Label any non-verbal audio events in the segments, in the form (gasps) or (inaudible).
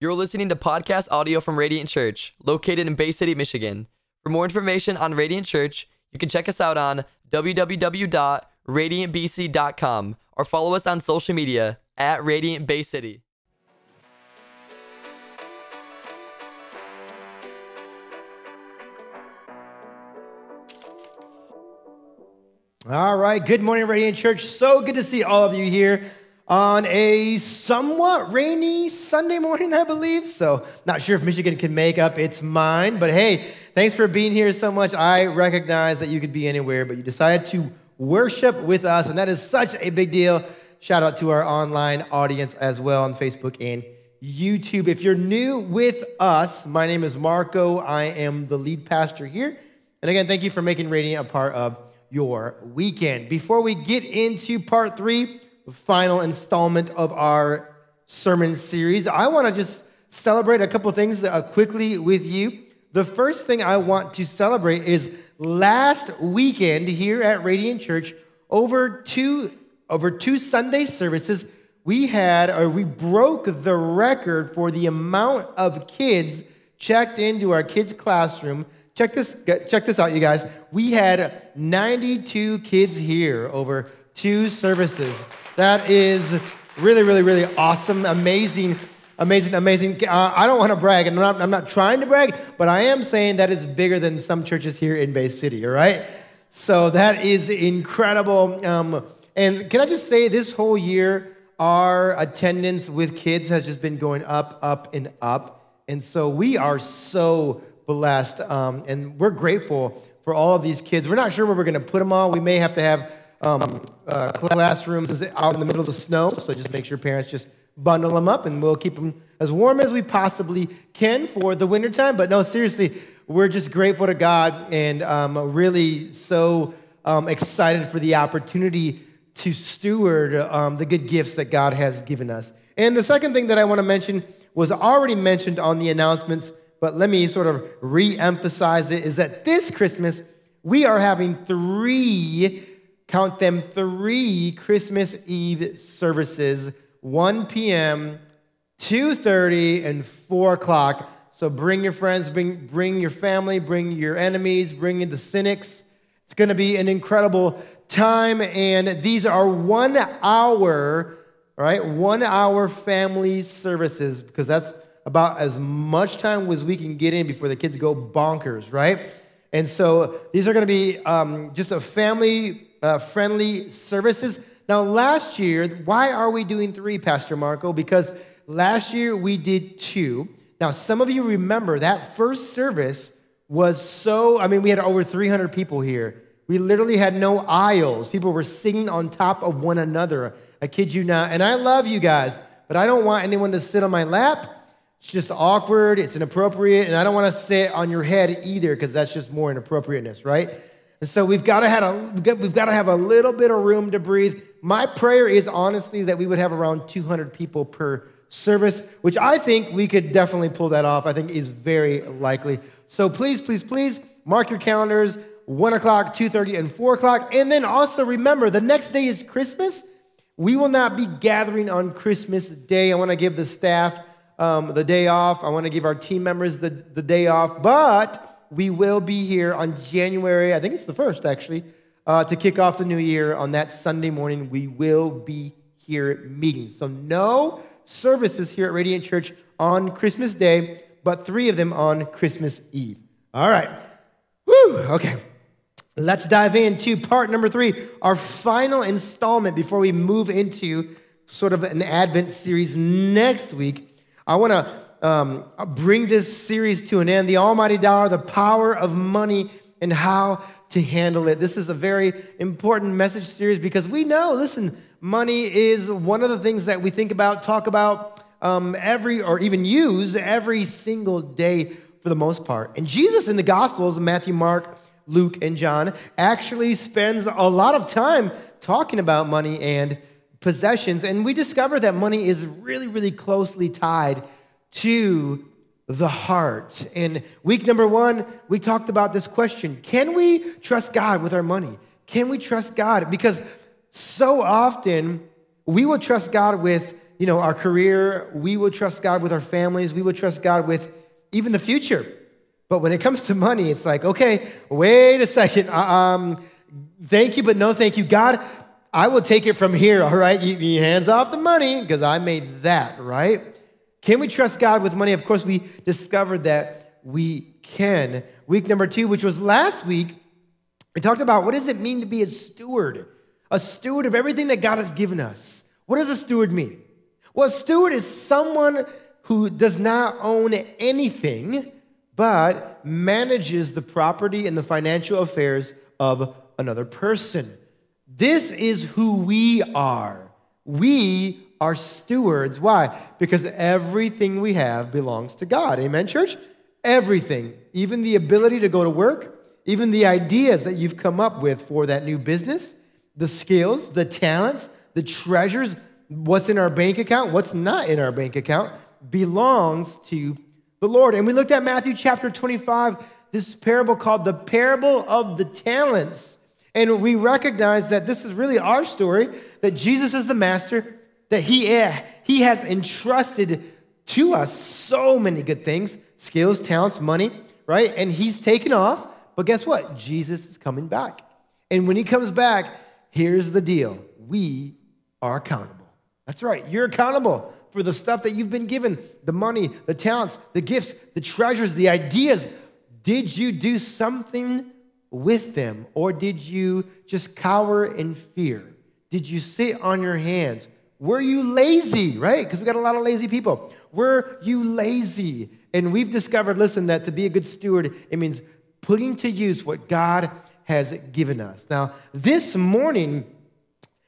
You're listening to podcast audio from Radiant Church, located in Bay City, Michigan. For more information on Radiant Church, you can check us out on www.radiantbc.com or follow us on social media at Radiant Bay City. All right. Good morning, Radiant Church. So good to see all of you here on a somewhat rainy Sunday morning, I believe. So, not sure if Michigan can make up its mind, but hey, thanks for being here so much. I recognize that you could be anywhere, but you decided to worship with us, and that is such a big deal. Shout out to our online audience as well on Facebook and YouTube. If you're new with us, my name is Marco. I am the lead pastor here. And again, thank you for making Radiant a part of your weekend. Before we get into part three, final installment of our sermon series, I want to just celebrate a couple things uh, quickly with you. The first thing I want to celebrate is last weekend here at Radiant Church, over two over two Sunday services, we had or we broke the record for the amount of kids checked into our kids' classroom Check this, check this out, you guys. We had 92 kids here over two services. That is really, really, really awesome, amazing, amazing, amazing. Uh, I don't want to brag, and I'm not, I'm not trying to brag, but I am saying that is bigger than some churches here in Bay City, all right? So that is incredible. Um, and can I just say, this whole year, our attendance with kids has just been going up, up, and up. And so we are so blessed. Um, and we're grateful for all of these kids. We're not sure where we're going to put them all. We may have to have um, uh, classrooms out in the middle of the snow. So just make sure parents just bundle them up and we'll keep them as warm as we possibly can for the wintertime. But no, seriously, we're just grateful to God and um, really so um, excited for the opportunity to steward um, the good gifts that God has given us. And the second thing that I want to mention was already mentioned on the announcements but let me sort of re emphasize it is that this Christmas, we are having three, count them, three Christmas Eve services 1 p.m., 2.30, and 4 o'clock. So bring your friends, bring, bring your family, bring your enemies, bring in the cynics. It's going to be an incredible time, and these are one hour, right? One hour family services because that's about as much time as we can get in before the kids go bonkers, right? And so these are going to be um, just a family uh, friendly services. Now, last year, why are we doing three, Pastor Marco? Because last year we did two. Now, some of you remember that first service was so, I mean, we had over 300 people here. We literally had no aisles. People were singing on top of one another. I kid you not. And I love you guys, but I don't want anyone to sit on my lap it's just awkward, it's inappropriate, and I don't want to sit on your head either because that's just more inappropriateness, right? And so we've got to have a we've got to have a little bit of room to breathe. My prayer is honestly that we would have around 200 people per service, which I think we could definitely pull that off. I think is very likely. So please, please, please mark your calendars: one o'clock, two thirty, and four o'clock. And then also remember, the next day is Christmas. We will not be gathering on Christmas Day. I want to give the staff um, the day off. I want to give our team members the, the day off, but we will be here on January, I think it's the first actually, uh, to kick off the new year. On that Sunday morning, we will be here meeting. So, no services here at Radiant Church on Christmas Day, but three of them on Christmas Eve. All right. Whew, okay. Let's dive into part number three, our final installment before we move into sort of an Advent series next week. I want to um, bring this series to an end. The almighty dollar, the power of money, and how to handle it. This is a very important message series because we know, listen, money is one of the things that we think about, talk about um, every, or even use every single day for the most part. And Jesus in the Gospels, Matthew, Mark, Luke, and John, actually spends a lot of time talking about money and possessions. And we discover that money is really, really closely tied to the heart. In week number one, we talked about this question Can we trust God with our money? Can we trust God? Because so often we will trust God with you know, our career. We will trust God with our families. We will trust God with even the future. But when it comes to money, it's like, okay, wait a second. Uh, um, thank you, but no thank you. God, I will take it from here, all right? You, you hands off the money because I made that, right? Can we trust God with money? Of course, we discovered that we can. Week number two, which was last week, we talked about what does it mean to be a steward? A steward of everything that God has given us. What does a steward mean? Well, a steward is someone who does not own anything, but manages the property and the financial affairs of another person. This is who we are. We are stewards. Why? Because everything we have belongs to God. Amen, church? Everything, even the ability to go to work, even the ideas that you've come up with for that new business, the skills, the talents, the treasures, what's in our bank account, what's not in our bank account, belongs to the Lord. And we looked at Matthew chapter 25, this parable called the parable of the talents. And we recognize that this is really our story, that Jesus is the master, that he, eh, he has entrusted to us so many good things skills, talents, money, right? And he's taken off. But guess what? Jesus is coming back. And when he comes back, here's the deal we are accountable. That's right, you're accountable for the stuff that you've been given the money, the talents, the gifts, the treasures, the ideas. Did you do something with them, or did you just cower in fear? Did you sit on your hands? Were you lazy, right? Because we got a lot of lazy people. Were you lazy? And we've discovered, listen, that to be a good steward, it means putting to use what God has given us. Now, this morning,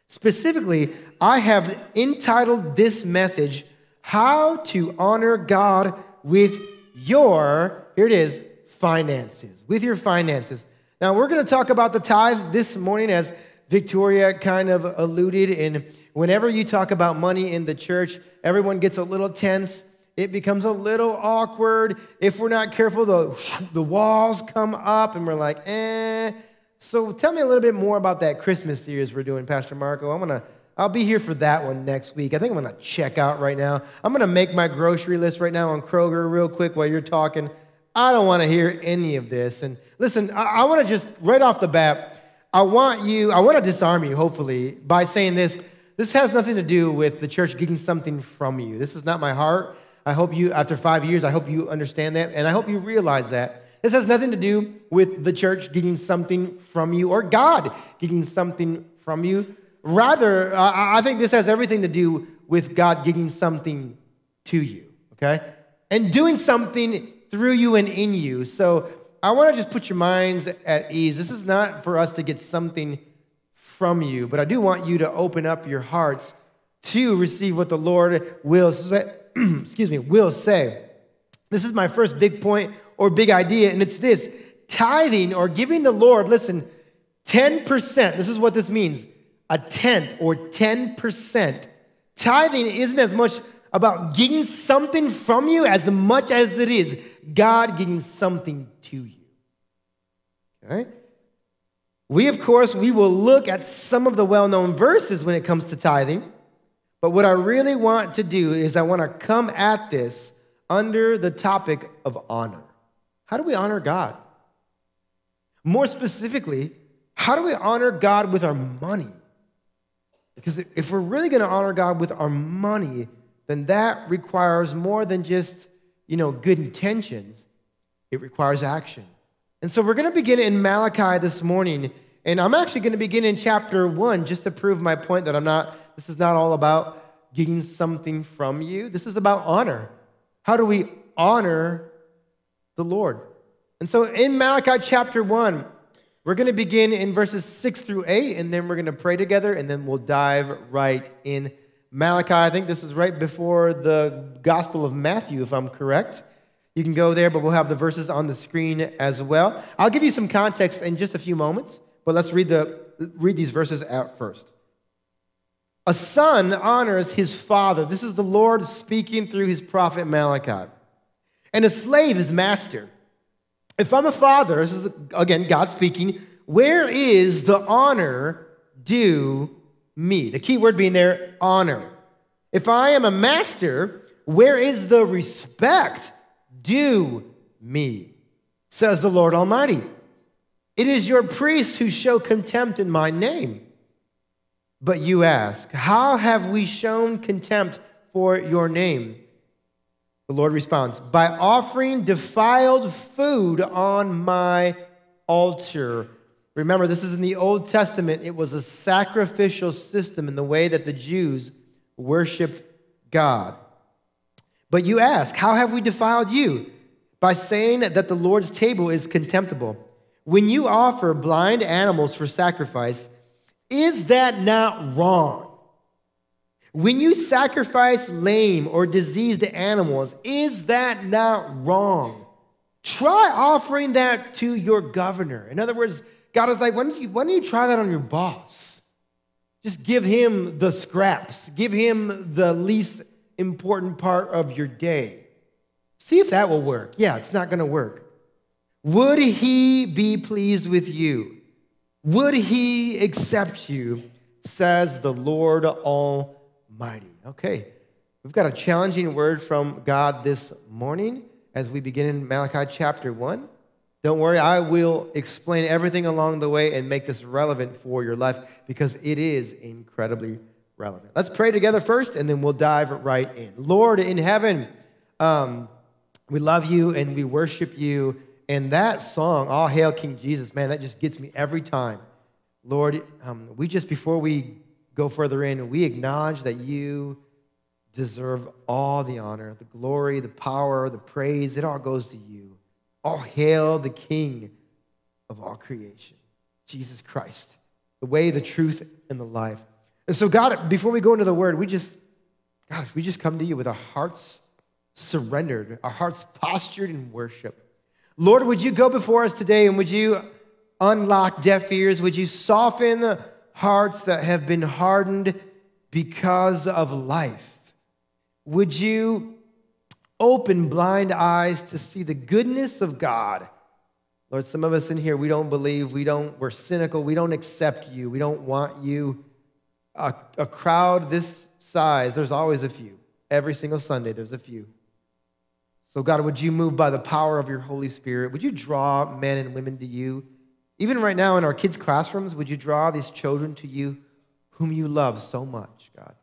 specifically, I have entitled this message, How to Honor God with Your, here it is, finances. With your finances. Now, we're going to talk about the tithe this morning as Victoria kind of alluded. And whenever you talk about money in the church, everyone gets a little tense. It becomes a little awkward. If we're not careful, the, (laughs) the walls come up and we're like, eh. So tell me a little bit more about that Christmas series we're doing, Pastor Marco. I'm to I'll be here for that one next week. I think I'm to check out right now. I'm to make my grocery list right now on Kroger real quick while you're talking. I don't want to hear any of this. And listen, I, I want to just, right off the bat, I want you, I want to disarm you, hopefully, by saying this. This has nothing to do with the church getting something from you. This is not my heart. I hope you, after five years, I hope you understand that, and I hope you realize that. This has nothing to do with the church getting something from you or God getting something from you. Rather, I think this has everything to do with God getting something to you, okay? And doing something through you and in you. So I want to just put your minds at ease. This is not for us to get something from you, but I do want you to open up your hearts to receive what the Lord will say, (clears throat) excuse me, will say. This is my first big point or big idea, and it's this tithing or giving the Lord, listen, 10%, this is what this means a tenth or 10%. Tithing isn't as much about getting something from you as much as it is God giving something to you. Okay? We, of course, we will look at some of the well-known verses when it comes to tithing. But what I really want to do is I want to come at this under the topic of honor. How do we honor God? More specifically, how do we honor God with our money? Because if we're really going to honor God with our money, then that requires more than just, you know, good intentions. It requires action. And so we're going to begin in Malachi this morning, and I'm actually going to begin in chapter 1 just to prove my point that I'm not this is not all about getting something from you. This is about honor. How do we honor the Lord? And so in Malachi chapter 1, we're going to begin in verses 6 through 8, and then we're going to pray together, and then we'll dive right in. Malachi, I think this is right before the Gospel of Matthew, if I'm correct. You can go there, but we'll have the verses on the screen as well. I'll give you some context in just a few moments, but let's read, the, read these verses out first. A son honors his father. This is the Lord speaking through his prophet Malachi. And a slave his master. If I'm a father, this is again God speaking, where is the honor due me? The key word being there, honor. If I am a master, where is the respect due me? Says the Lord Almighty. It is your priests who show contempt in my name. But you ask, How have we shown contempt for your name? The Lord responds, By offering defiled food on my altar. Remember, this is in the Old Testament. It was a sacrificial system in the way that the Jews worshiped God. But you ask, How have we defiled you? By saying that the Lord's table is contemptible. When you offer blind animals for sacrifice, is that not wrong? When you sacrifice lame or diseased animals, is that not wrong? Try offering that to your governor. In other words, God is like, why don't you, why don't you try that on your boss? Just give him the scraps, give him the least important part of your day. See if that will work. Yeah, it's not going to work. Would he be pleased with you? Would he accept you? Says the Lord Almighty. Okay, we've got a challenging word from God this morning as we begin in Malachi chapter 1. Don't worry, I will explain everything along the way and make this relevant for your life because it is incredibly relevant. Let's pray together first and then we'll dive right in. Lord in heaven, um, we love you and we worship you and that song, All Hail King Jesus, man, that just gets me every time. Lord, um, we just, before we go further in, we acknowledge that you deserve all the honor, the glory, the power, the praise. It all goes to you. All hail the King of all creation, Jesus Christ, the way, the truth, and the life. And so, God, before we go into the word, we just, gosh, we just come to you with our hearts surrendered, our hearts postured in worship. Lord, would you go before us today and would you unlock deaf ears? Would you soften the hearts that have been hardened because of life? Would you open blind eyes to see the goodness of God? Lord, some of us in here, we don't believe, we don't, we're cynical, we don't accept you, we don't want you. A, a crowd this size, there's always a few. Every single Sunday, there's a few. So, God, would you move by the power of your Holy Spirit? Would you draw men and women to you? Even right now in our kids' classrooms, would you draw these children to you whom you love so much, God?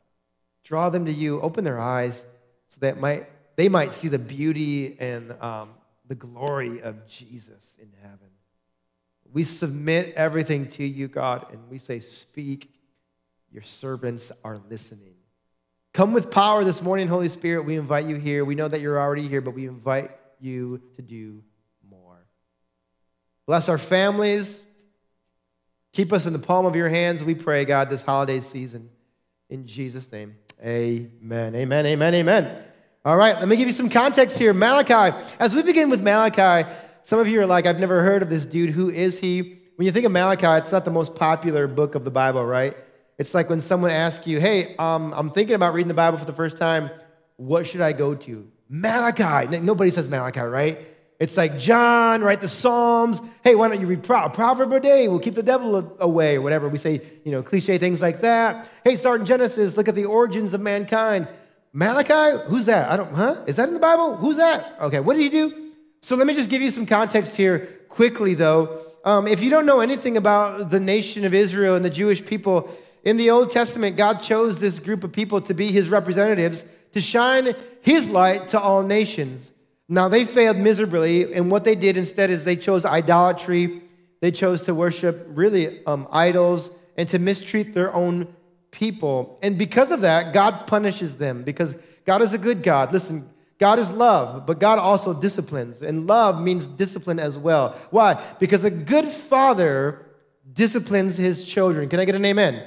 Draw them to you, open their eyes so that might, they might see the beauty and um, the glory of Jesus in heaven. We submit everything to you, God, and we say, Speak. Your servants are listening. Come with power this morning, Holy Spirit. We invite you here. We know that you're already here, but we invite you to do more. Bless our families. Keep us in the palm of your hands, we pray, God, this holiday season. In Jesus' name, amen. Amen, amen, amen. All right, let me give you some context here. Malachi, as we begin with Malachi, some of you are like, I've never heard of this dude. Who is he? When you think of Malachi, it's not the most popular book of the Bible, right? It's like when someone asks you, hey, um, I'm thinking about reading the Bible for the first time. What should I go to? Malachi. Nobody says Malachi, right? It's like John, right? The Psalms. Hey, why don't you read Pro- proverb a day? We'll keep the devil away, or whatever. We say, you know, cliche things like that. Hey, start in Genesis. Look at the origins of mankind. Malachi? Who's that? I don't, huh? Is that in the Bible? Who's that? Okay, what did he do? So let me just give you some context here quickly, though. Um, if you don't know anything about the nation of Israel and the Jewish people, in the Old Testament, God chose this group of people to be his representatives to shine his light to all nations. Now, they failed miserably, and what they did instead is they chose idolatry. They chose to worship really um, idols and to mistreat their own people. And because of that, God punishes them because God is a good God. Listen, God is love, but God also disciplines, and love means discipline as well. Why? Because a good father disciplines his children. Can I get an amen?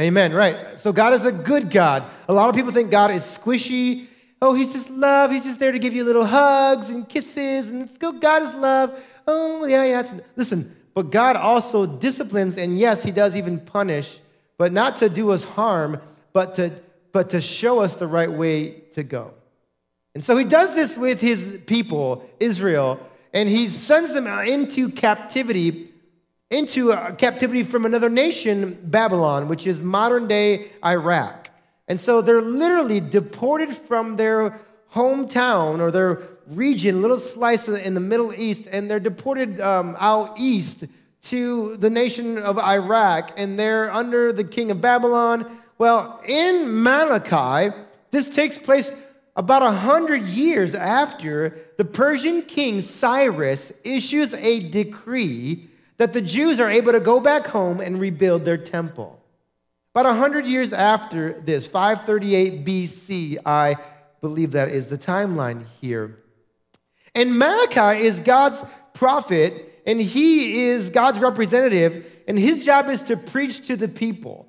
Amen, right. So God is a good God. A lot of people think God is squishy. Oh, he's just love. He's just there to give you little hugs and kisses and let's go. God is love. Oh, yeah, yeah. Listen, but God also disciplines, and yes, he does even punish, but not to do us harm, but to, but to show us the right way to go. And so he does this with his people, Israel, and he sends them out into captivity into captivity from another nation, Babylon, which is modern day Iraq. And so they're literally deported from their hometown or their region, little slice in the Middle East, and they're deported um, out east to the nation of Iraq, and they're under the king of Babylon. Well, in Malachi, this takes place about a hundred years after the Persian king Cyrus issues a decree that the Jews are able to go back home and rebuild their temple. About a hundred years after this, 538 BC, I believe that is the timeline here. And Malachi is God's prophet, and he is God's representative, and his job is to preach to the people.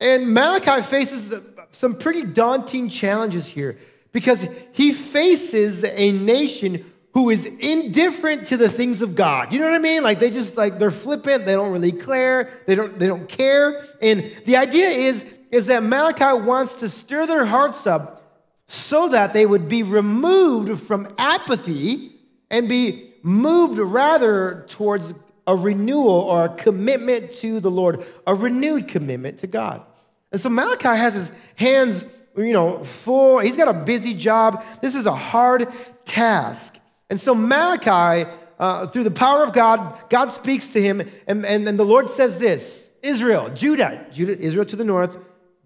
And Malachi faces some pretty daunting challenges here because he faces a nation who is indifferent to the things of God. You know what I mean? Like they just like they're flippant, they don't really care, they don't they don't care. And the idea is is that Malachi wants to stir their hearts up so that they would be removed from apathy and be moved rather towards a renewal or a commitment to the Lord, a renewed commitment to God. And so Malachi has his hands, you know, full. He's got a busy job. This is a hard task. And so Malachi, uh, through the power of God, God speaks to him, and, and, and the Lord says this Israel, Judah, Judah, Israel to the north,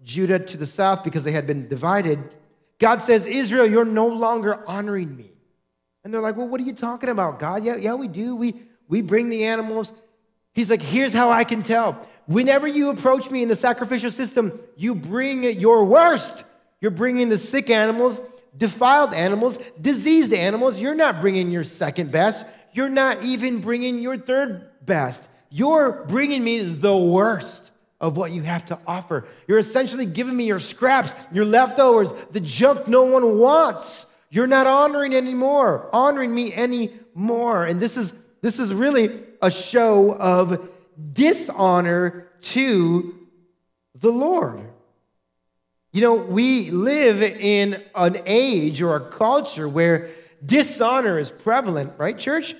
Judah to the south, because they had been divided. God says, Israel, you're no longer honoring me. And they're like, well, what are you talking about, God? Yeah, yeah, we do. We, we bring the animals. He's like, here's how I can tell. Whenever you approach me in the sacrificial system, you bring your worst. You're bringing the sick animals, defiled animals, diseased animals. You're not bringing your second best. You're not even bringing your third best. You're bringing me the worst of what you have to offer. You're essentially giving me your scraps, your leftovers, the junk no one wants. You're not honoring anymore, honoring me anymore. And this is this is really a show of dishonor to the Lord. You know, we live in an age or a culture where dishonor is prevalent, right, church?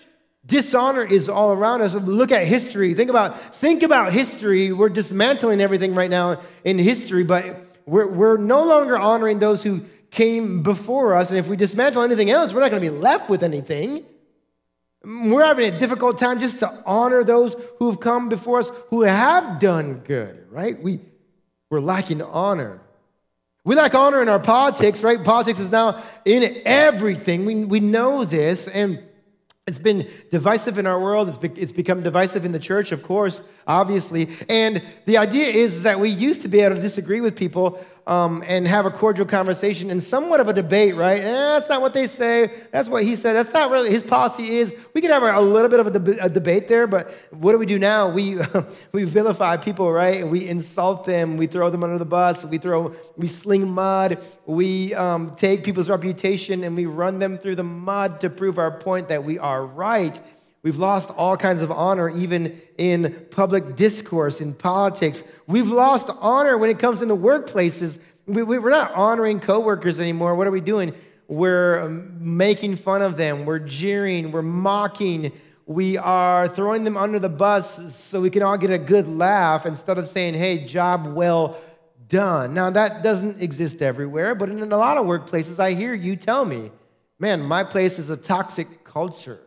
Dishonor is all around us. Look at history. Think about, think about history. We're dismantling everything right now in history, but we're, we're no longer honoring those who came before us. And if we dismantle anything else, we're not going to be left with anything. We're having a difficult time just to honor those who have come before us who have done good, right? We, we're lacking honor. We lack honor in our politics, right? Politics is now in everything. We, we know this. And it's been divisive in our world. It's, be, it's become divisive in the church, of course, obviously. And the idea is that we used to be able to disagree with people um, and have a cordial conversation and somewhat of a debate, right? Eh, that's not what they say. That's what he said. That's not really his policy is. We could have a, little bit of a, a, debate there, but what do we do now? We (laughs) we vilify people, right? And we insult them. We throw them under the bus. We throw we sling mud. We um, take people's reputation and we run them through the mud to prove our point that we are right. We've lost all kinds of honor, even in public discourse, in politics. We've lost honor when it comes in the workplaces. We, we, we're not honoring coworkers anymore. What are we doing? We're um, making fun of them. We're jeering. We're mocking. We are throwing them under the bus so we can all get a good laugh instead of saying, hey, job well done. Now, that doesn't exist everywhere, but in a lot of workplaces, I hear you tell me, man, my place is a toxic culture.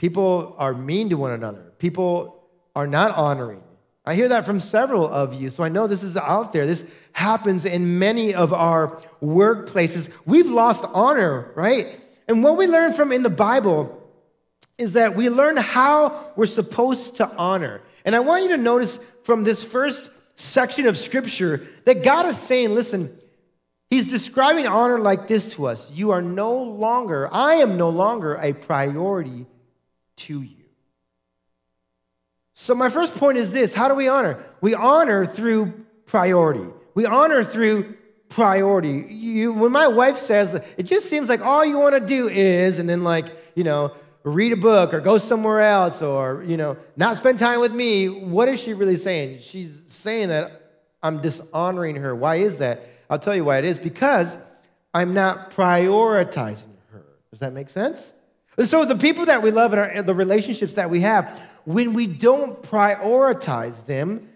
People are mean to one another. People are not honoring. I hear that from several of you, so I know this is out there. This happens in many of our workplaces. We've lost honor, right? And what we learn from in the Bible is that we learn how we're supposed to honor. And I want you to notice from this first section of scripture that God is saying, listen, He's describing honor like this to us You are no longer, I am no longer a priority to you. So, my first point is this how do we honor? We honor through priority. We honor through priority. You, when my wife says, it just seems like all you want to do is, and then, like, you know, read a book or go somewhere else or, you know, not spend time with me, what is she really saying? She's saying that I'm dishonoring her. Why is that? I'll tell you why it is because I'm not prioritizing her. Does that make sense? So the people that we love and, the relationships that we have, when we don't prioritize them,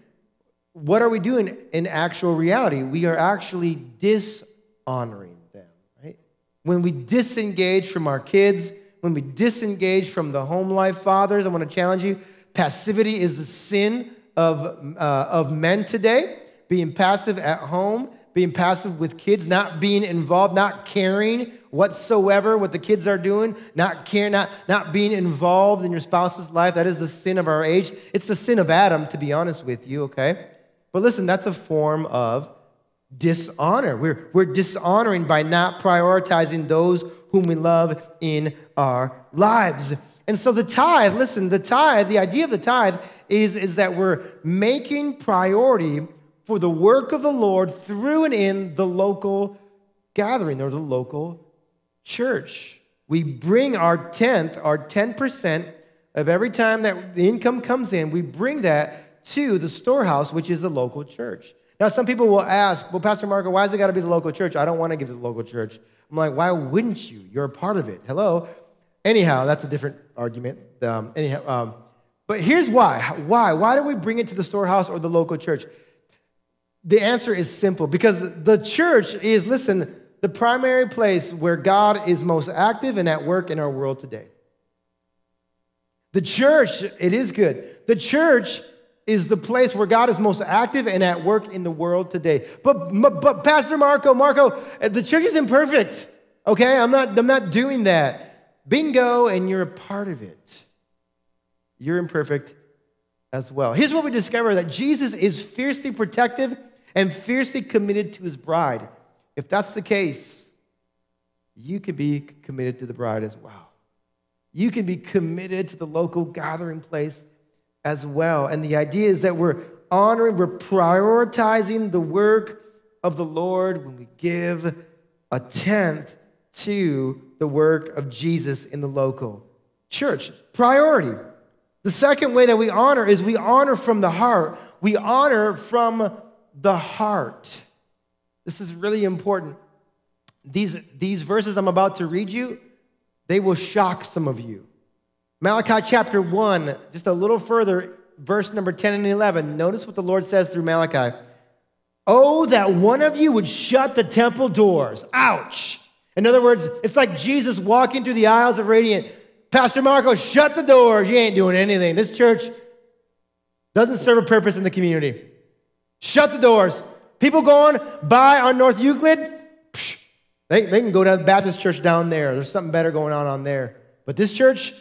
what are we doing in actual reality? We are actually dishonoring them, right? When we disengage from our kids, when we disengage from the home life fathers, I want to challenge you passivity is the sin of, uh, of men today. Being passive at home, being passive with kids, not being involved, not caring whatsoever what the kids are doing, not caring, not, not being involved in your spouse's life. That is the sin of our age. It's the sin of Adam, to be honest with you, okay? But listen, that's a form of dishonor. We're, we're dishonoring by not prioritizing those whom we love in our lives. And so the tithe, listen, the tithe, the idea of the tithe is, is that we're making priority for the work of the Lord through and in the local gathering or the local church. We bring our tenth, our 10% of every time that the income comes in, we bring that to the storehouse, which is the local church. Now, some people will ask, well, Pastor Marco, why has it got to be the local church? I don't want to give to the local church. I'm like, why wouldn't you? You're a part of it. Hello? Anyhow, that's a different argument. Um, anyhow, um, but here's why. Why? Why do we bring it to the storehouse or the local church? The answer is simple because the church is, listen, the primary place where God is most active and at work in our world today. The church, it is good. The church is the place where God is most active and at work in the world today. But, but Pastor Marco, Marco, the church is imperfect. Okay, I'm not, I'm not doing that. Bingo, and you're a part of it. You're imperfect as well. Here's what we discover that Jesus is fiercely protective and fiercely committed to his bride. If that's the case, you can be committed to the bride as well. You can be committed to the local gathering place as well. And the idea is that we're honoring, we're prioritizing the work of the Lord when we give a tenth to the work of Jesus in the local church. Priority. The second way that we honor is we honor from the heart. We honor from the heart. This is really important. These, these verses I'm about to read you, they will shock some of you. Malachi chapter 1, just a little further, verse number 10 and 11. Notice what the Lord says through Malachi. Oh, that one of you would shut the temple doors. Ouch. In other words, it's like Jesus walking through the aisles of Radiant. Pastor Marco, shut the doors. You ain't doing anything. This church doesn't serve a purpose in the community. Shut the doors. People going by on North Euclid, psh, they, they can go to the Baptist church down there. There's something better going on on there. But this church,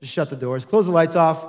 just shut the doors, close the lights off.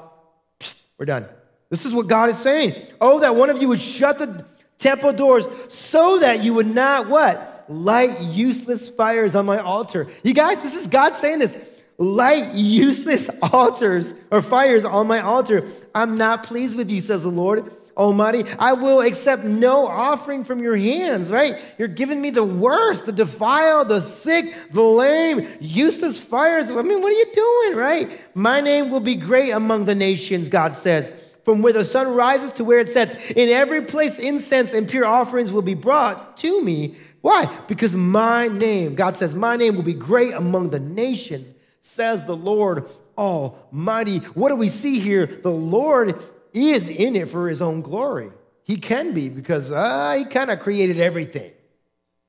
Psst, we're done. This is what God is saying. Oh, that one of you would shut the temple doors so that you would not what? Light useless fires on my altar. You guys, this is God saying this. Light useless (laughs) altars or fires on my altar. I'm not pleased with you, says the Lord. Almighty. I will accept no offering from your hands, right? You're giving me the worst, the defiled, the sick, the lame, useless fires. I mean, what are you doing, right? My name will be great among the nations, God says. From where the sun rises to where it sets, in every place incense and pure offerings will be brought to me. Why? Because my name, God says, my name will be great among the nations, says the Lord Almighty. What do we see here? The Lord is in it for his own glory. He can be because uh, he kind of created everything.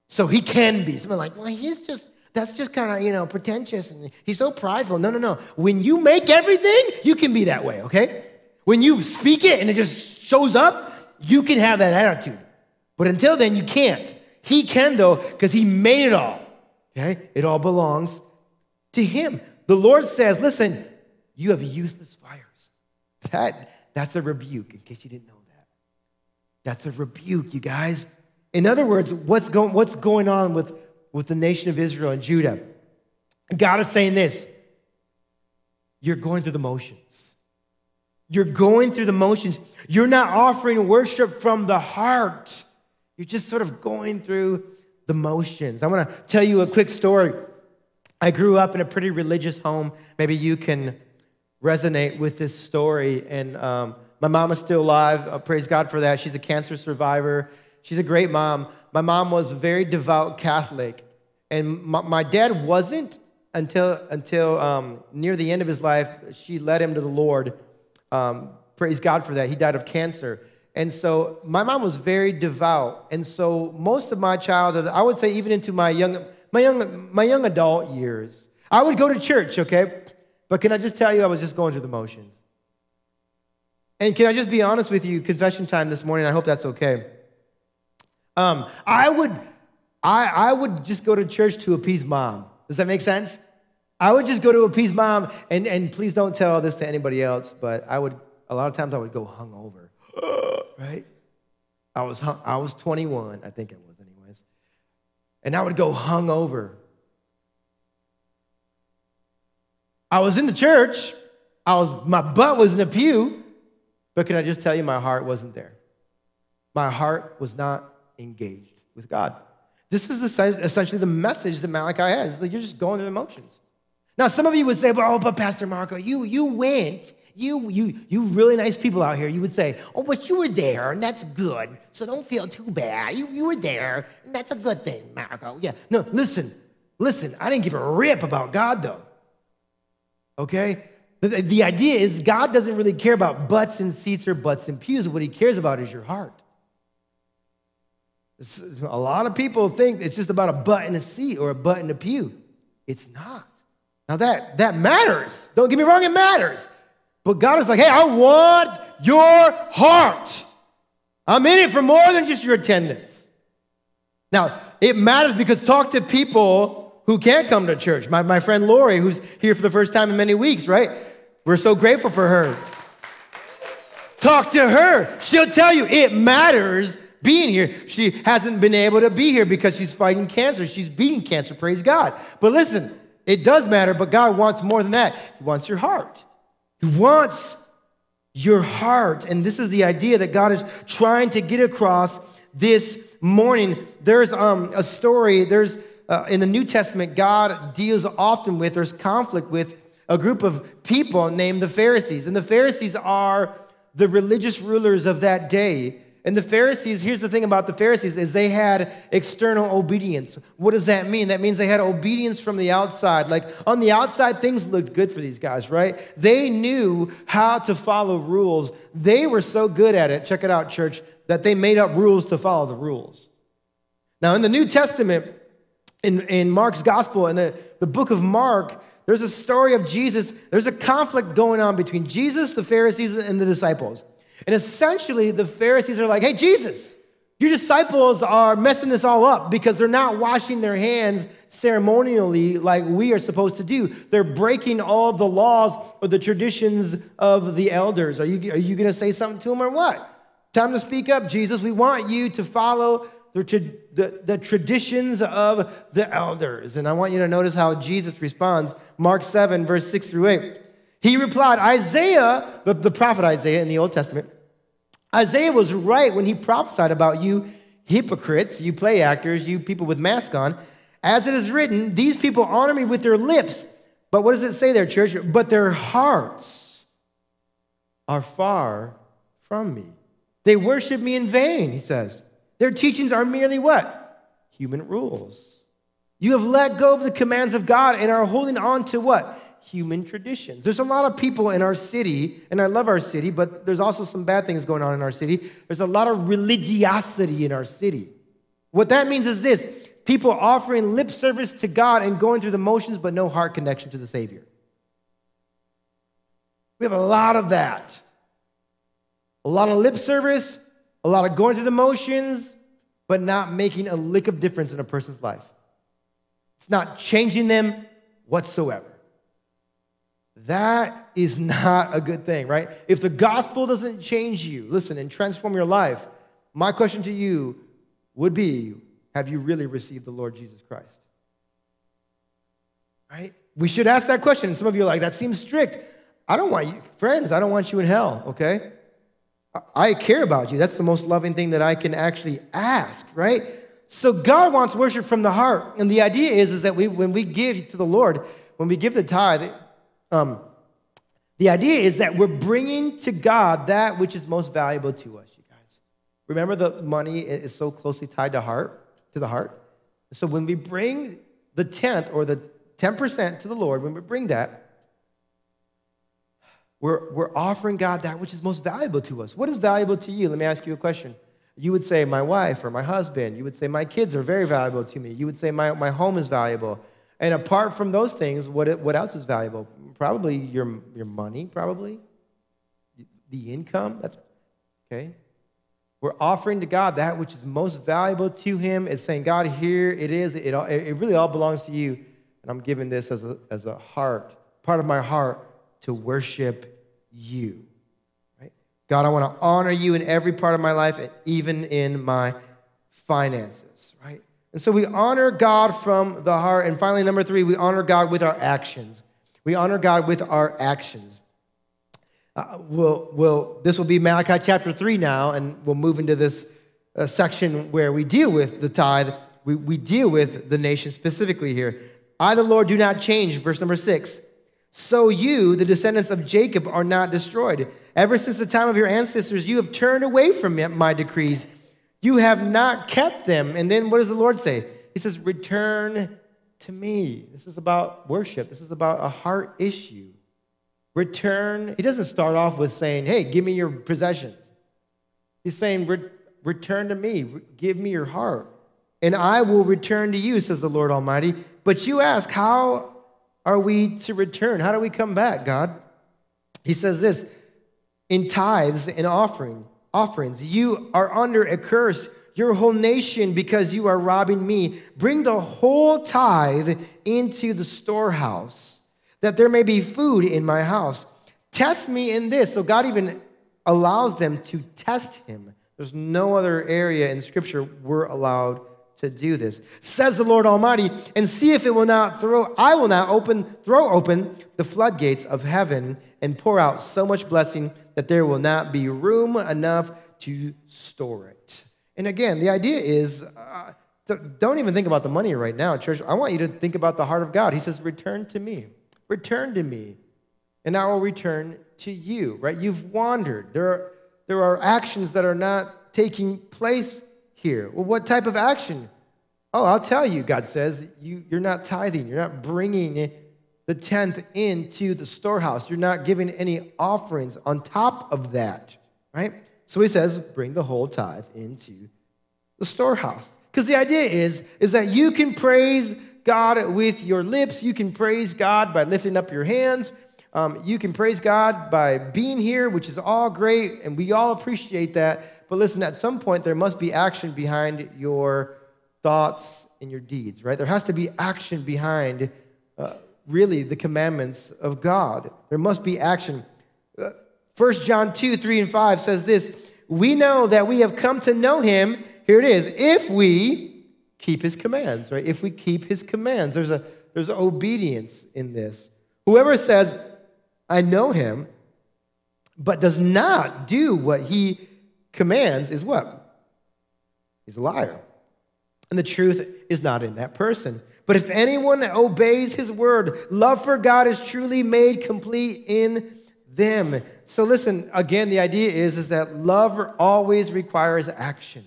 So he can be. Someone like, well, he's just, that's just kind of, you know, pretentious and he's so prideful. No, no, no. When you make everything, you can be that way, okay? When you speak it and it just shows up, you can have that attitude. But until then, you can't. He can, though, because he made it all. Okay? It all belongs to him. The Lord says, listen, you have useless fires. That that's a rebuke, in case you didn't know that. That's a rebuke, you guys. In other words, what's, going what's going on with, with the nation of Israel and Judah? God is saying this you're going through the motions. You're going through the motions. You're not offering worship from the heart. You're just sort of going through the motions. I want to tell you a quick story. I grew up in a pretty religious home. Maybe you can resonate with this story. And um, my mom is still alive. Uh, praise God for that. She's a cancer survivor. She's a great mom. My mom was very devout Catholic, and my, my dad wasn't until until um, near the end of his life. She led him to the Lord. Um, praise God for that. He died of cancer. And so my mom was very devout. And so most of my childhood, I would say even into my young, my young, my young adult years, I would go to church, okay? But can I just tell you, I was just going through the motions. And can I just be honest with you, confession time this morning, I hope that's okay. Um, I would, I, I would just go to church to appease mom. Does that make sense? I would just go to appease mom, and, and please don't tell this to anybody else, but I would, a lot of times I would go hungover, (gasps) right? I was, hung, I was 21, I think it was, anyways. And I would go hungover. I was in the church, I was, my butt was in a pew, but can I just tell you, my heart wasn't there. My heart was not engaged with God. This is essentially the message that Malachi has. It's like you're just going through the motions. Now, some of you would say, well, oh, but Pastor Marco, you, you went. You, you, you really nice people out here. You would say, oh, but you were there, and that's good. So don't feel too bad. You, you were there, and that's a good thing, Marco. Yeah. No, listen, listen. I didn't give a rip about God, though. Okay? The, the idea is God doesn't really care about butts and seats or butts and pews. What he cares about is your heart. A lot of people think it's just about a butt in a seat or a butt in a pew. It's not. Now that that matters. Don't get me wrong, it matters. But God is like, hey, I want your heart. I'm in it for more than just your attendance. Now, it matters because talk to people who can't come to church. My, my friend Lori, who's here for the first time in many weeks, right? We're so grateful for her. Talk to her. She'll tell you it matters being here. She hasn't been able to be here because she's fighting cancer. She's beating cancer, praise God. But listen, it does matter, but God wants more than that. He wants your heart. He wants your heart. And this is the idea that God is trying to get across this morning. There's um, a story, there's uh, in the New Testament, God deals often with, there's conflict with a group of people named the Pharisees. And the Pharisees are the religious rulers of that day. And the Pharisees, here's the thing about the Pharisees is they had external obedience. What does that mean? That means they had obedience from the outside. Like on the outside things looked good for these guys, right? They knew how to follow rules. They were so good at it. Check it out, church, that they made up rules to follow the rules. Now in the New Testament in, in Mark's gospel in the, the book of Mark, there's a story of Jesus. There's a conflict going on between Jesus, the Pharisees, and the disciples. And essentially, the Pharisees are like, hey, Jesus, your disciples are messing this all up because they're not washing their hands ceremonially like we are supposed to do. They're breaking all the laws or the traditions of the elders. Are you, are you going to say something to them or what? Time to speak up, Jesus. We want you to follow the, the, the traditions of the elders. And I want you to notice how Jesus responds. Mark 7, verse 6 through 8. He replied, Isaiah, the, the prophet Isaiah in the Old Testament, Isaiah was right when he prophesied about you hypocrites, you play actors, you people with masks on. As it is written, these people honor me with their lips. But what does it say there, church? But their hearts are far from me. They worship me in vain, he says. Their teachings are merely what? Human rules. You have let go of the commands of God and are holding on to what? human traditions. There's a lot of people in our city, and I love our city, but there's also some bad things going on in our city. There's a lot of religiosity in our city. What that means is this people offering lip service to God and going through the motions, but no heart connection to the Savior. We have a lot of that. A lot of lip service, a lot of going through the motions, but not making a lick of difference in a person's life. It's not changing them whatsoever. That is (laughs) not a good thing, right? If the gospel doesn't change you, listen, and transform your life, my question to you would be Have you really received the Lord Jesus Christ? Right? We should ask that question. Some of you are like, That seems strict. I don't want you, friends, I don't want you in hell, okay? I care about you. That's the most loving thing that I can actually ask, right? So God wants worship from the heart. And the idea is, is that we, when we give to the Lord, when we give the tithe, um, the idea is that we're bringing to God that which is most valuable to us, you guys. Remember, the money is so closely tied to heart, to the heart. So when we bring the tenth or the ten percent to the Lord, when we bring that, We're, we're offering God that which is most valuable to us. What is valuable to you? Let me ask you a question. You would say, My wife or my husband. You would say, My kids are very valuable to me. You would say, My, my home is valuable. And apart from those things, what, what else is valuable? Probably your, your money, probably. The income. That's okay. We're offering to God that which is most valuable to Him. It's saying, God, here it is. It, all, it really all belongs to you. And I'm giving this as a, as a heart, part of my heart, to worship you. Right? God, I want to honor you in every part of my life, and even in my finances. Right? And so we honor God from the heart. And finally, number three, we honor God with our actions. We honor God with our actions. Uh, we'll, we'll, this will be Malachi chapter 3 now, and we'll move into this uh, section where we deal with the tithe. We, we deal with the nation specifically here. I, the Lord, do not change. Verse number 6 so you, the descendants of Jacob, are not destroyed. Ever since the time of your ancestors, you have turned away from my decrees. You have not kept them. And then what does the Lord say? He says, Return to me. This is about worship, this is about a heart issue. Return. He doesn't start off with saying, Hey, give me your possessions. He's saying, Return to me, give me your heart, and I will return to you, says the Lord Almighty. But you ask, How are we to return? How do we come back, God? He says this in tithes and offering, offerings, you are under a curse, your whole nation, because you are robbing me. Bring the whole tithe into the storehouse, that there may be food in my house. Test me in this. So God even allows them to test him. There's no other area in Scripture we're allowed to do this, says the Lord Almighty, and see if it will not throw, I will not open, throw open the floodgates of heaven and pour out so much blessing that there will not be room enough to store it. And again, the idea is uh, don't even think about the money right now, church. I want you to think about the heart of God. He says, Return to me, return to me, and I will return to you, right? You've wandered. There are, there are actions that are not taking place here? Well, what type of action? Oh, I'll tell you, God says, you, you're not tithing. You're not bringing the tenth into the storehouse. You're not giving any offerings on top of that, right? So he says, bring the whole tithe into the storehouse. Because the idea is, is that you can praise God with your lips. You can praise God by lifting up your hands. Um, you can praise God by being here, which is all great, and we all appreciate that. But listen, at some point, there must be action behind your thoughts and your deeds, right? There has to be action behind uh, really the commandments of God. There must be action. Uh, 1 John 2, 3, and 5 says this We know that we have come to know him. Here it is. If we keep his commands, right? If we keep his commands, there's a there's obedience in this. Whoever says, I know him, but does not do what he commands is what? He's a liar. And the truth is not in that person. But if anyone obeys his word, love for God is truly made complete in them. So listen, again, the idea is, is that love always requires action.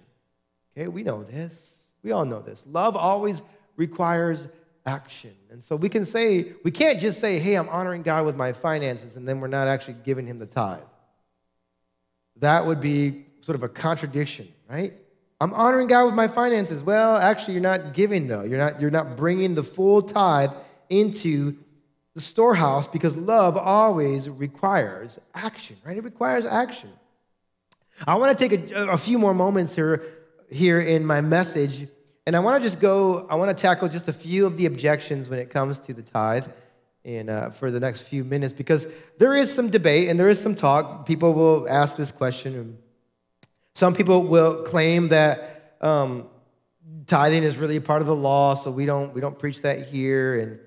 Okay, we know this. We all know this. Love always requires action. And so we can say, we can't just say, hey, I'm honoring God with my finances, and then we're not actually giving him the tithe. That would be sort of a contradiction, right? I'm honoring God with my finances. Well, actually, you're not giving though. You're not, you're not bringing the full tithe into the storehouse because love always requires action, right? It requires action. I want to take a, a few more moments here, here in my message, and I want to just go, I want to tackle just a few of the objections when it comes to the tithe and uh, for the next few minutes because there is some debate and there is some talk. People will ask this question some people will claim that um, tithing is really a part of the law, so we don't we don't preach that here, and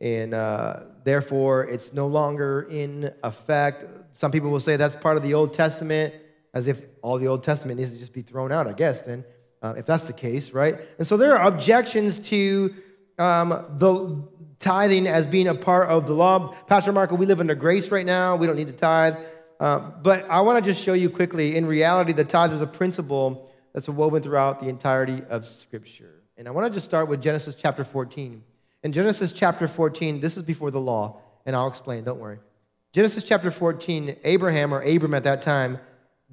and uh, therefore it's no longer in effect. Some people will say that's part of the Old Testament, as if all the Old Testament needs to just be thrown out. I guess then, uh, if that's the case, right? And so there are objections to um, the tithing as being a part of the law. Pastor Marco, we live under grace right now. We don't need to tithe. Uh, but I want to just show you quickly, in reality, the tithe is a principle that's woven throughout the entirety of Scripture. And I want to just start with Genesis chapter 14. In Genesis chapter 14, this is before the law, and I'll explain, don't worry. Genesis chapter 14, Abraham, or Abram at that time,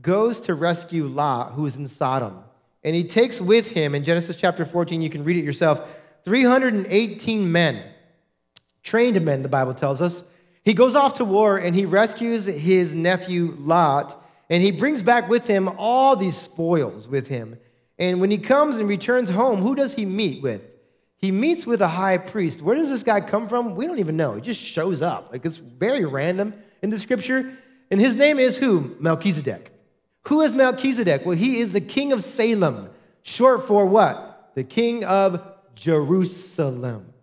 goes to rescue Lot, who is in Sodom. And he takes with him, in Genesis chapter 14, you can read it yourself, 318 men, trained men, the Bible tells us. He goes off to war and he rescues his nephew Lot, and he brings back with him all these spoils with him. And when he comes and returns home, who does he meet with? He meets with a high priest. Where does this guy come from? We don't even know. He just shows up. Like it's very random in the scripture. And his name is who? Melchizedek. Who is Melchizedek? Well, he is the king of Salem, short for what? The king of Jerusalem.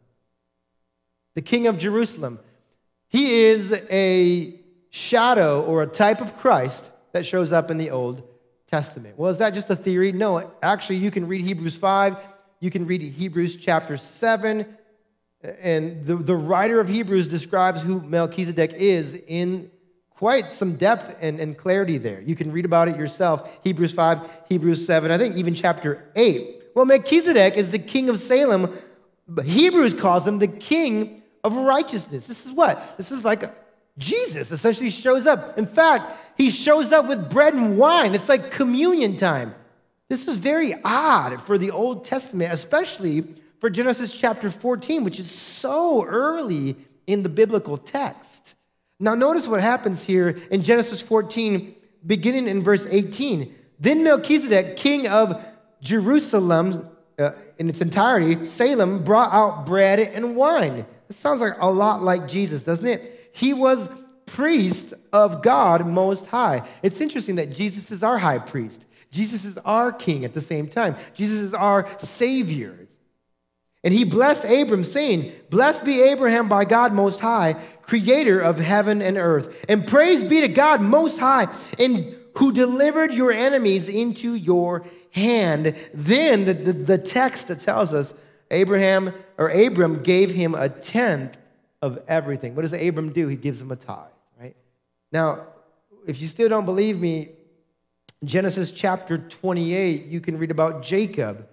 The king of Jerusalem. He is a shadow or a type of Christ that shows up in the Old Testament. Well, is that just a theory? No, actually, you can read Hebrews 5, you can read Hebrews chapter 7, and the, the writer of Hebrews describes who Melchizedek is in quite some depth and, and clarity there. You can read about it yourself. Hebrews 5, Hebrews 7, I think even chapter 8. Well, Melchizedek is the king of Salem. Hebrews calls him the king of righteousness. This is what? This is like Jesus essentially shows up. In fact, he shows up with bread and wine. It's like communion time. This is very odd for the Old Testament, especially for Genesis chapter 14, which is so early in the biblical text. Now, notice what happens here in Genesis 14, beginning in verse 18. Then Melchizedek, king of Jerusalem uh, in its entirety, Salem, brought out bread and wine. It sounds like a lot like Jesus, doesn't it? He was priest of God Most High. It's interesting that Jesus is our high priest. Jesus is our king at the same time. Jesus is our savior. And he blessed Abram, saying, Blessed be Abraham by God Most High, creator of heaven and earth. And praise be to God Most High, and who delivered your enemies into your hand. Then the, the, the text that tells us Abraham or Abram gave him a tenth of everything. What does Abram do? He gives him a tithe, right? Now, if you still don't believe me, Genesis chapter 28, you can read about Jacob.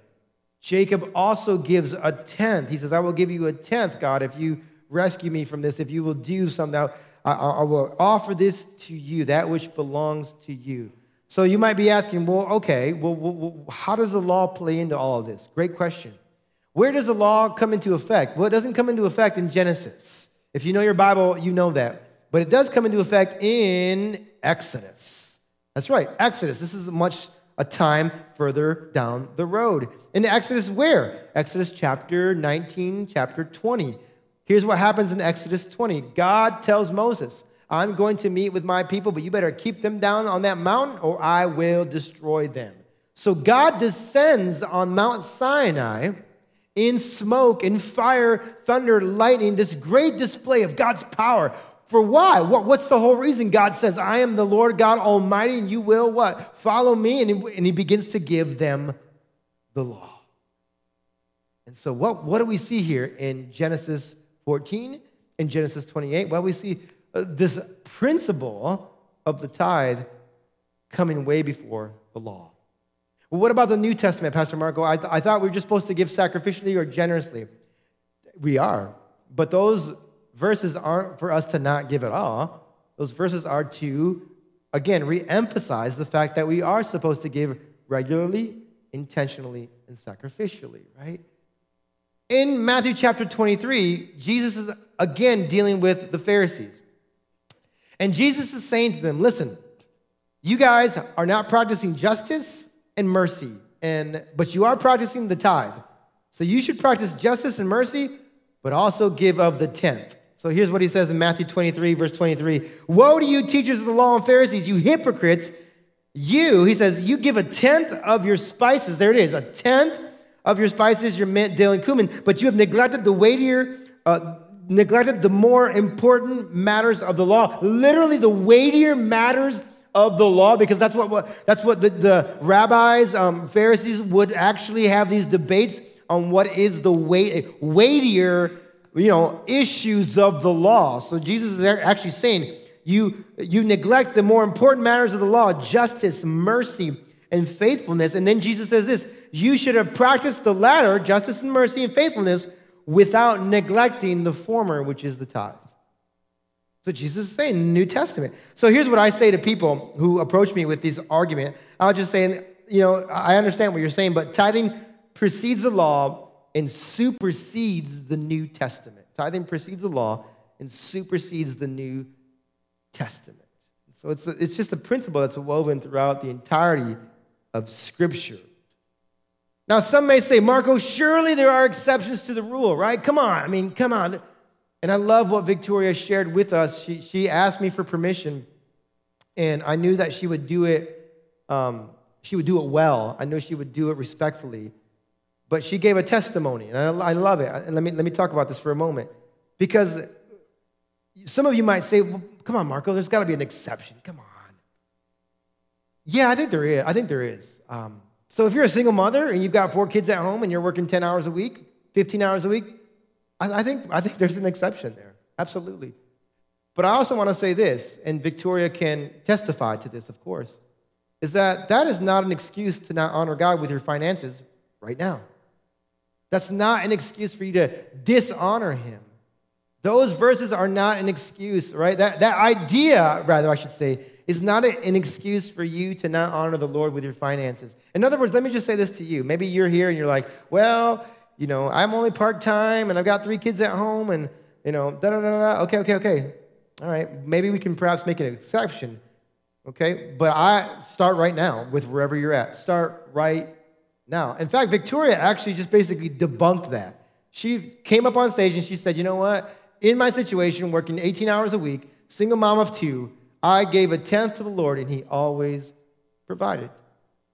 Jacob also gives a tenth. He says, I will give you a tenth, God, if you rescue me from this, if you will do something. I, I will offer this to you, that which belongs to you. So you might be asking, well, okay, well, well, how does the law play into all of this? Great question. Where does the law come into effect? Well, it doesn't come into effect in Genesis. If you know your Bible, you know that. But it does come into effect in Exodus. That's right, Exodus. This is much a time further down the road. In Exodus, where? Exodus chapter 19, chapter 20. Here's what happens in Exodus 20 God tells Moses, I'm going to meet with my people, but you better keep them down on that mountain or I will destroy them. So God descends on Mount Sinai in smoke, in fire, thunder, lightning, this great display of God's power for why? What, what's the whole reason? God says, I am the Lord God Almighty, and you will what? Follow me. And he, and he begins to give them the law. And so, what, what do we see here in Genesis 14 and Genesis 28? Well, we see uh, this principle of the tithe coming way before the law. Well, what about the New Testament, Pastor Marco? I, th- I thought we were just supposed to give sacrificially or generously. We are. But those verses aren't for us to not give at all. Those verses are to, again, re emphasize the fact that we are supposed to give regularly, intentionally, and sacrificially, right? In Matthew chapter 23, Jesus is again dealing with the Pharisees. And Jesus is saying to them, listen, you guys are not practicing justice and mercy, and but you are practicing the tithe. So you should practice justice and mercy, but also give of the tenth. So here's what he says in Matthew 23, verse 23 Woe to you, teachers of the law and Pharisees, you hypocrites! You, he says, you give a tenth of your spices. There it is, a tenth of your spices, your mint, dill, and cumin, but you have neglected the weightier, uh, neglected the more important matters of the law. Literally, the weightier matters of the law, because that's what, what that's what the, the rabbis, um, Pharisees would actually have these debates on what is the weight, weightier you know, issues of the law. So Jesus is actually saying, you, you neglect the more important matters of the law, justice, mercy, and faithfulness. And then Jesus says this you should have practiced the latter, justice and mercy and faithfulness, without neglecting the former, which is the tithe. So Jesus is saying New Testament. So here's what I say to people who approach me with this argument. I'll just say, you know, I understand what you're saying, but tithing precedes the law and supersedes the New Testament. Tithing precedes the law and supersedes the New Testament. So it's, a, it's just a principle that's woven throughout the entirety of Scripture. Now, some may say, Marco, surely there are exceptions to the rule, right? Come on. I mean, come on. And I love what Victoria shared with us. She, she asked me for permission, and I knew that she would do it. Um, she would do it well. I know she would do it respectfully. But she gave a testimony, and I, I love it. And let me, let me talk about this for a moment. Because some of you might say, well, come on, Marco, there's got to be an exception. Come on. Yeah, I think there is. I think there is. Um, so if you're a single mother and you've got four kids at home and you're working 10 hours a week, 15 hours a week, I, I think, I think there's an exception there. Absolutely. But I also want to say this, and Victoria can testify to this, of course, is that that is not an excuse to not honor God with your finances right now. That's not an excuse for you to dishonor Him. Those verses are not an excuse, right? That, that idea, rather, I should say, is not an excuse for you to not honor the Lord with your finances. In other words, let me just say this to you. Maybe you're here and you're like, well, you know, I'm only part time and I've got three kids at home and, you know, da da da da. Okay, okay, okay. All right, maybe we can perhaps make an exception. Okay, but I start right now with wherever you're at. Start right now. In fact, Victoria actually just basically debunked that. She came up on stage and she said, you know what? In my situation, working 18 hours a week, single mom of two, I gave a tenth to the Lord and he always provided.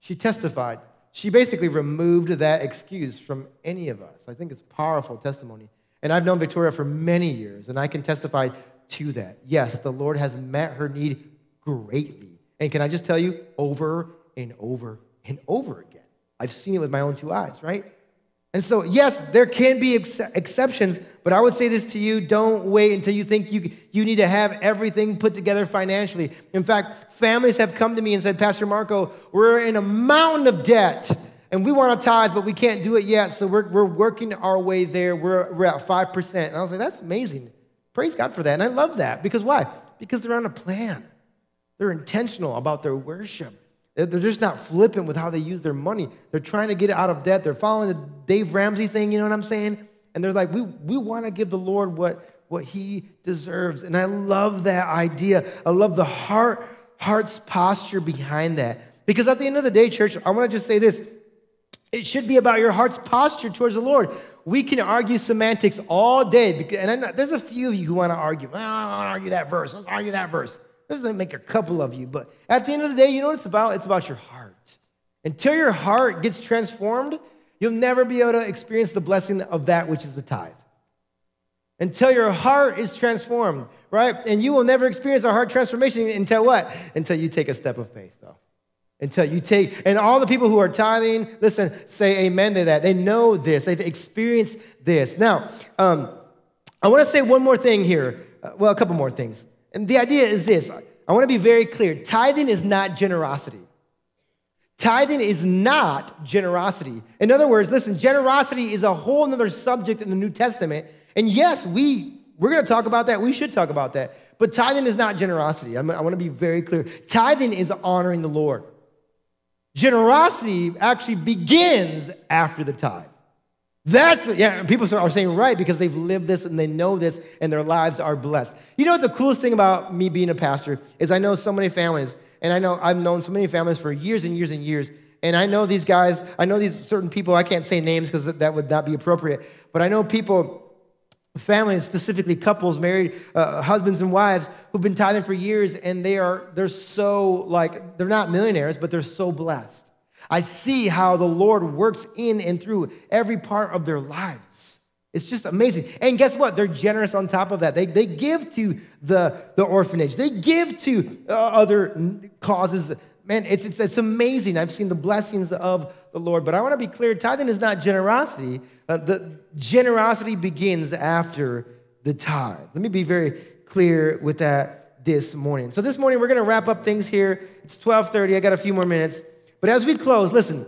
She testified. She basically removed that excuse from any of us. I think it's powerful testimony. And I've known Victoria for many years, and I can testify to that. Yes, the Lord has met her need greatly. And can I just tell you, over and over and over again? I've seen it with my own two eyes, right? And so, yes, there can be ex- exceptions, but I would say this to you don't wait until you think you, you need to have everything put together financially. In fact, families have come to me and said, Pastor Marco, we're in a mountain of debt and we want to tithe, but we can't do it yet. So we're, we're working our way there. We're, we're at 5%. And I was like, that's amazing. Praise God for that. And I love that because why? Because they're on a plan, they're intentional about their worship. They're just not flippant with how they use their money. They're trying to get out of debt. They're following the Dave Ramsey thing, you know what I'm saying? And they're like, we, we want to give the Lord what, what he deserves. And I love that idea. I love the heart, heart's posture behind that. Because at the end of the day, church, I want to just say this. It should be about your heart's posture towards the Lord. We can argue semantics all day. And know, there's a few of you who want to argue. Well, I want to argue that verse. Let's argue that verse. This doesn't make a couple of you, but at the end of the day, you know what it's about? It's about your heart. Until your heart gets transformed, you'll never be able to experience the blessing of that which is the tithe. Until your heart is transformed, right? And you will never experience a heart transformation until what? Until you take a step of faith, though. Until you take, and all the people who are tithing, listen, say amen to that. They know this, they've experienced this. Now, um, I want to say one more thing here. Uh, well, a couple more things. And the idea is this I want to be very clear tithing is not generosity. Tithing is not generosity. In other words, listen, generosity is a whole other subject in the New Testament. And yes, we, we're going to talk about that. We should talk about that. But tithing is not generosity. I'm, I want to be very clear. Tithing is honoring the Lord. Generosity actually begins after the tithe. That's, yeah, people are saying right because they've lived this and they know this and their lives are blessed. You know what the coolest thing about me being a pastor is I know so many families, and I know I've known so many families for years and years and years. And I know these guys, I know these certain people, I can't say names because that would not be appropriate, but I know people, families, specifically couples, married uh, husbands and wives who've been tithing for years and they are, they're so like, they're not millionaires, but they're so blessed. I see how the Lord works in and through every part of their lives. It's just amazing. And guess what? They're generous on top of that. They, they give to the, the orphanage, they give to uh, other causes. Man, it's, it's, it's amazing. I've seen the blessings of the Lord. But I want to be clear tithing is not generosity. Uh, the generosity begins after the tithe. Let me be very clear with that this morning. So this morning we're going to wrap up things here. It's 12:30. I got a few more minutes. But as we close, listen,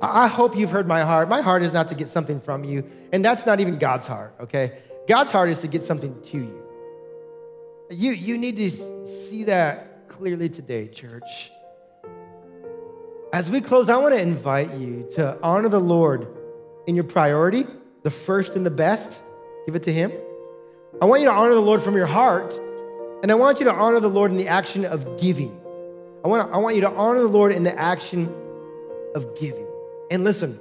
I hope you've heard my heart. My heart is not to get something from you, and that's not even God's heart, okay? God's heart is to get something to you. You, you need to see that clearly today, church. As we close, I want to invite you to honor the Lord in your priority, the first and the best. Give it to Him. I want you to honor the Lord from your heart, and I want you to honor the Lord in the action of giving. I want, to, I want you to honor the Lord in the action of giving. And listen,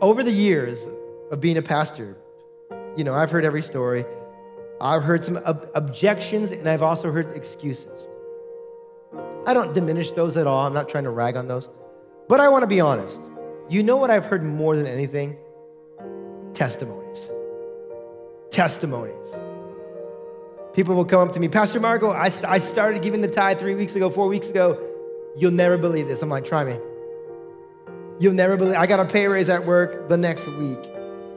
over the years of being a pastor, you know, I've heard every story. I've heard some ob- objections, and I've also heard excuses. I don't diminish those at all. I'm not trying to rag on those. But I want to be honest. You know what I've heard more than anything? Testimonies. Testimonies. People will come up to me, Pastor Marco, I, I started giving the tithe three weeks ago, four weeks ago. You'll never believe this. I'm like, try me. You'll never believe. I got a pay raise at work the next week.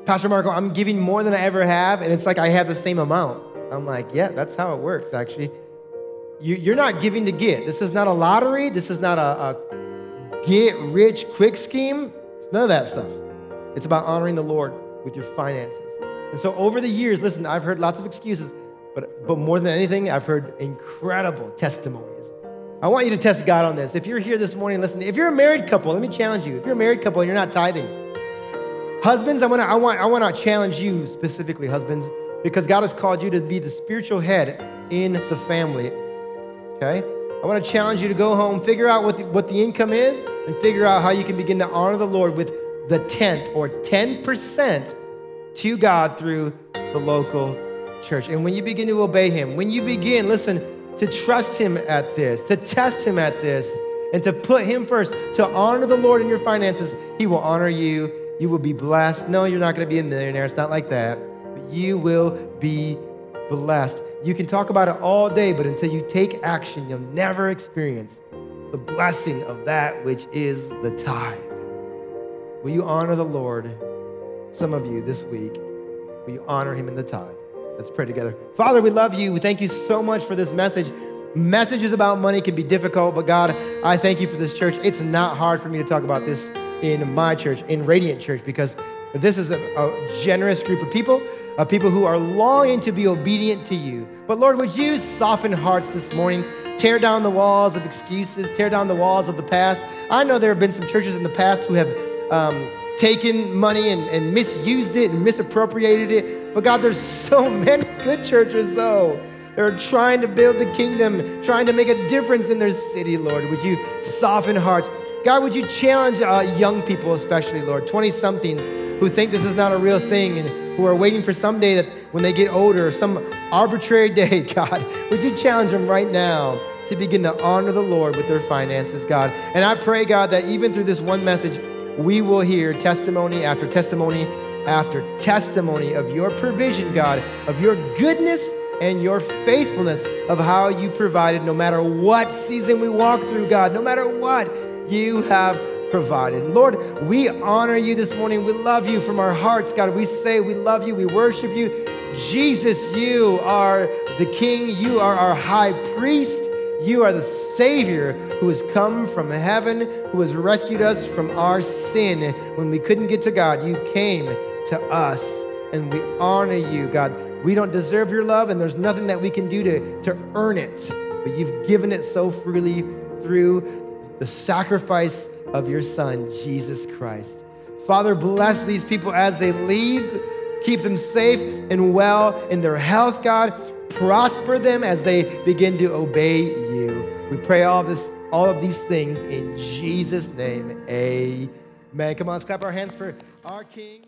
Pastor Marco, I'm giving more than I ever have, and it's like I have the same amount. I'm like, yeah, that's how it works, actually. You, are not giving to get. This is not a lottery. This is not a, a get rich quick scheme. It's none of that stuff. It's about honoring the Lord with your finances. And so over the years, listen, I've heard lots of excuses, but, but more than anything, I've heard incredible testimonies. I want you to test God on this. If you're here this morning, listen, if you're a married couple, let me challenge you. If you're a married couple and you're not tithing, husbands, I, wanna, I, want, I want to challenge you specifically, husbands, because God has called you to be the spiritual head in the family. Okay? I want to challenge you to go home, figure out what the, what the income is, and figure out how you can begin to honor the Lord with the tenth or 10% to God through the local church. And when you begin to obey Him, when you begin, listen, to trust Him at this, to test Him at this, and to put Him first, to honor the Lord in your finances, He will honor you. You will be blessed. No, you're not going to be a millionaire. It's not like that. But you will be blessed. You can talk about it all day, but until you take action, you'll never experience the blessing of that which is the tithe. Will you honor the Lord? Some of you this week, will you honor him in the tithe? Let's pray together. Father, we love you. We thank you so much for this message. Messages about money can be difficult, but God, I thank you for this church. It's not hard for me to talk about this in my church, in Radiant Church, because this is a, a generous group of people, of people who are longing to be obedient to you. But Lord, would you soften hearts this morning? Tear down the walls of excuses, tear down the walls of the past. I know there have been some churches in the past who have um, taken money and, and misused it and misappropriated it. But God, there's so (laughs) many good churches, though. They're trying to build the kingdom, trying to make a difference in their city, Lord. Would you soften hearts? God, would you challenge uh, young people, especially, Lord, 20 somethings who think this is not a real thing and who are waiting for someday that when they get older, some arbitrary (laughs) day, God, would you challenge them right now to begin to honor the Lord with their finances, God? And I pray, God, that even through this one message, we will hear testimony after testimony after testimony of your provision, God, of your goodness and your faithfulness of how you provided no matter what season we walk through, God, no matter what you have provided. Lord, we honor you this morning. We love you from our hearts, God. We say we love you, we worship you. Jesus, you are the King, you are our high priest. You are the Savior who has come from heaven, who has rescued us from our sin. When we couldn't get to God, you came to us, and we honor you, God. We don't deserve your love, and there's nothing that we can do to, to earn it, but you've given it so freely through the sacrifice of your Son, Jesus Christ. Father, bless these people as they leave. Keep them safe and well in their health, God. Prosper them as they begin to obey you. We pray all this, all of these things in Jesus' name. Amen. Come on, let's clap our hands for our King.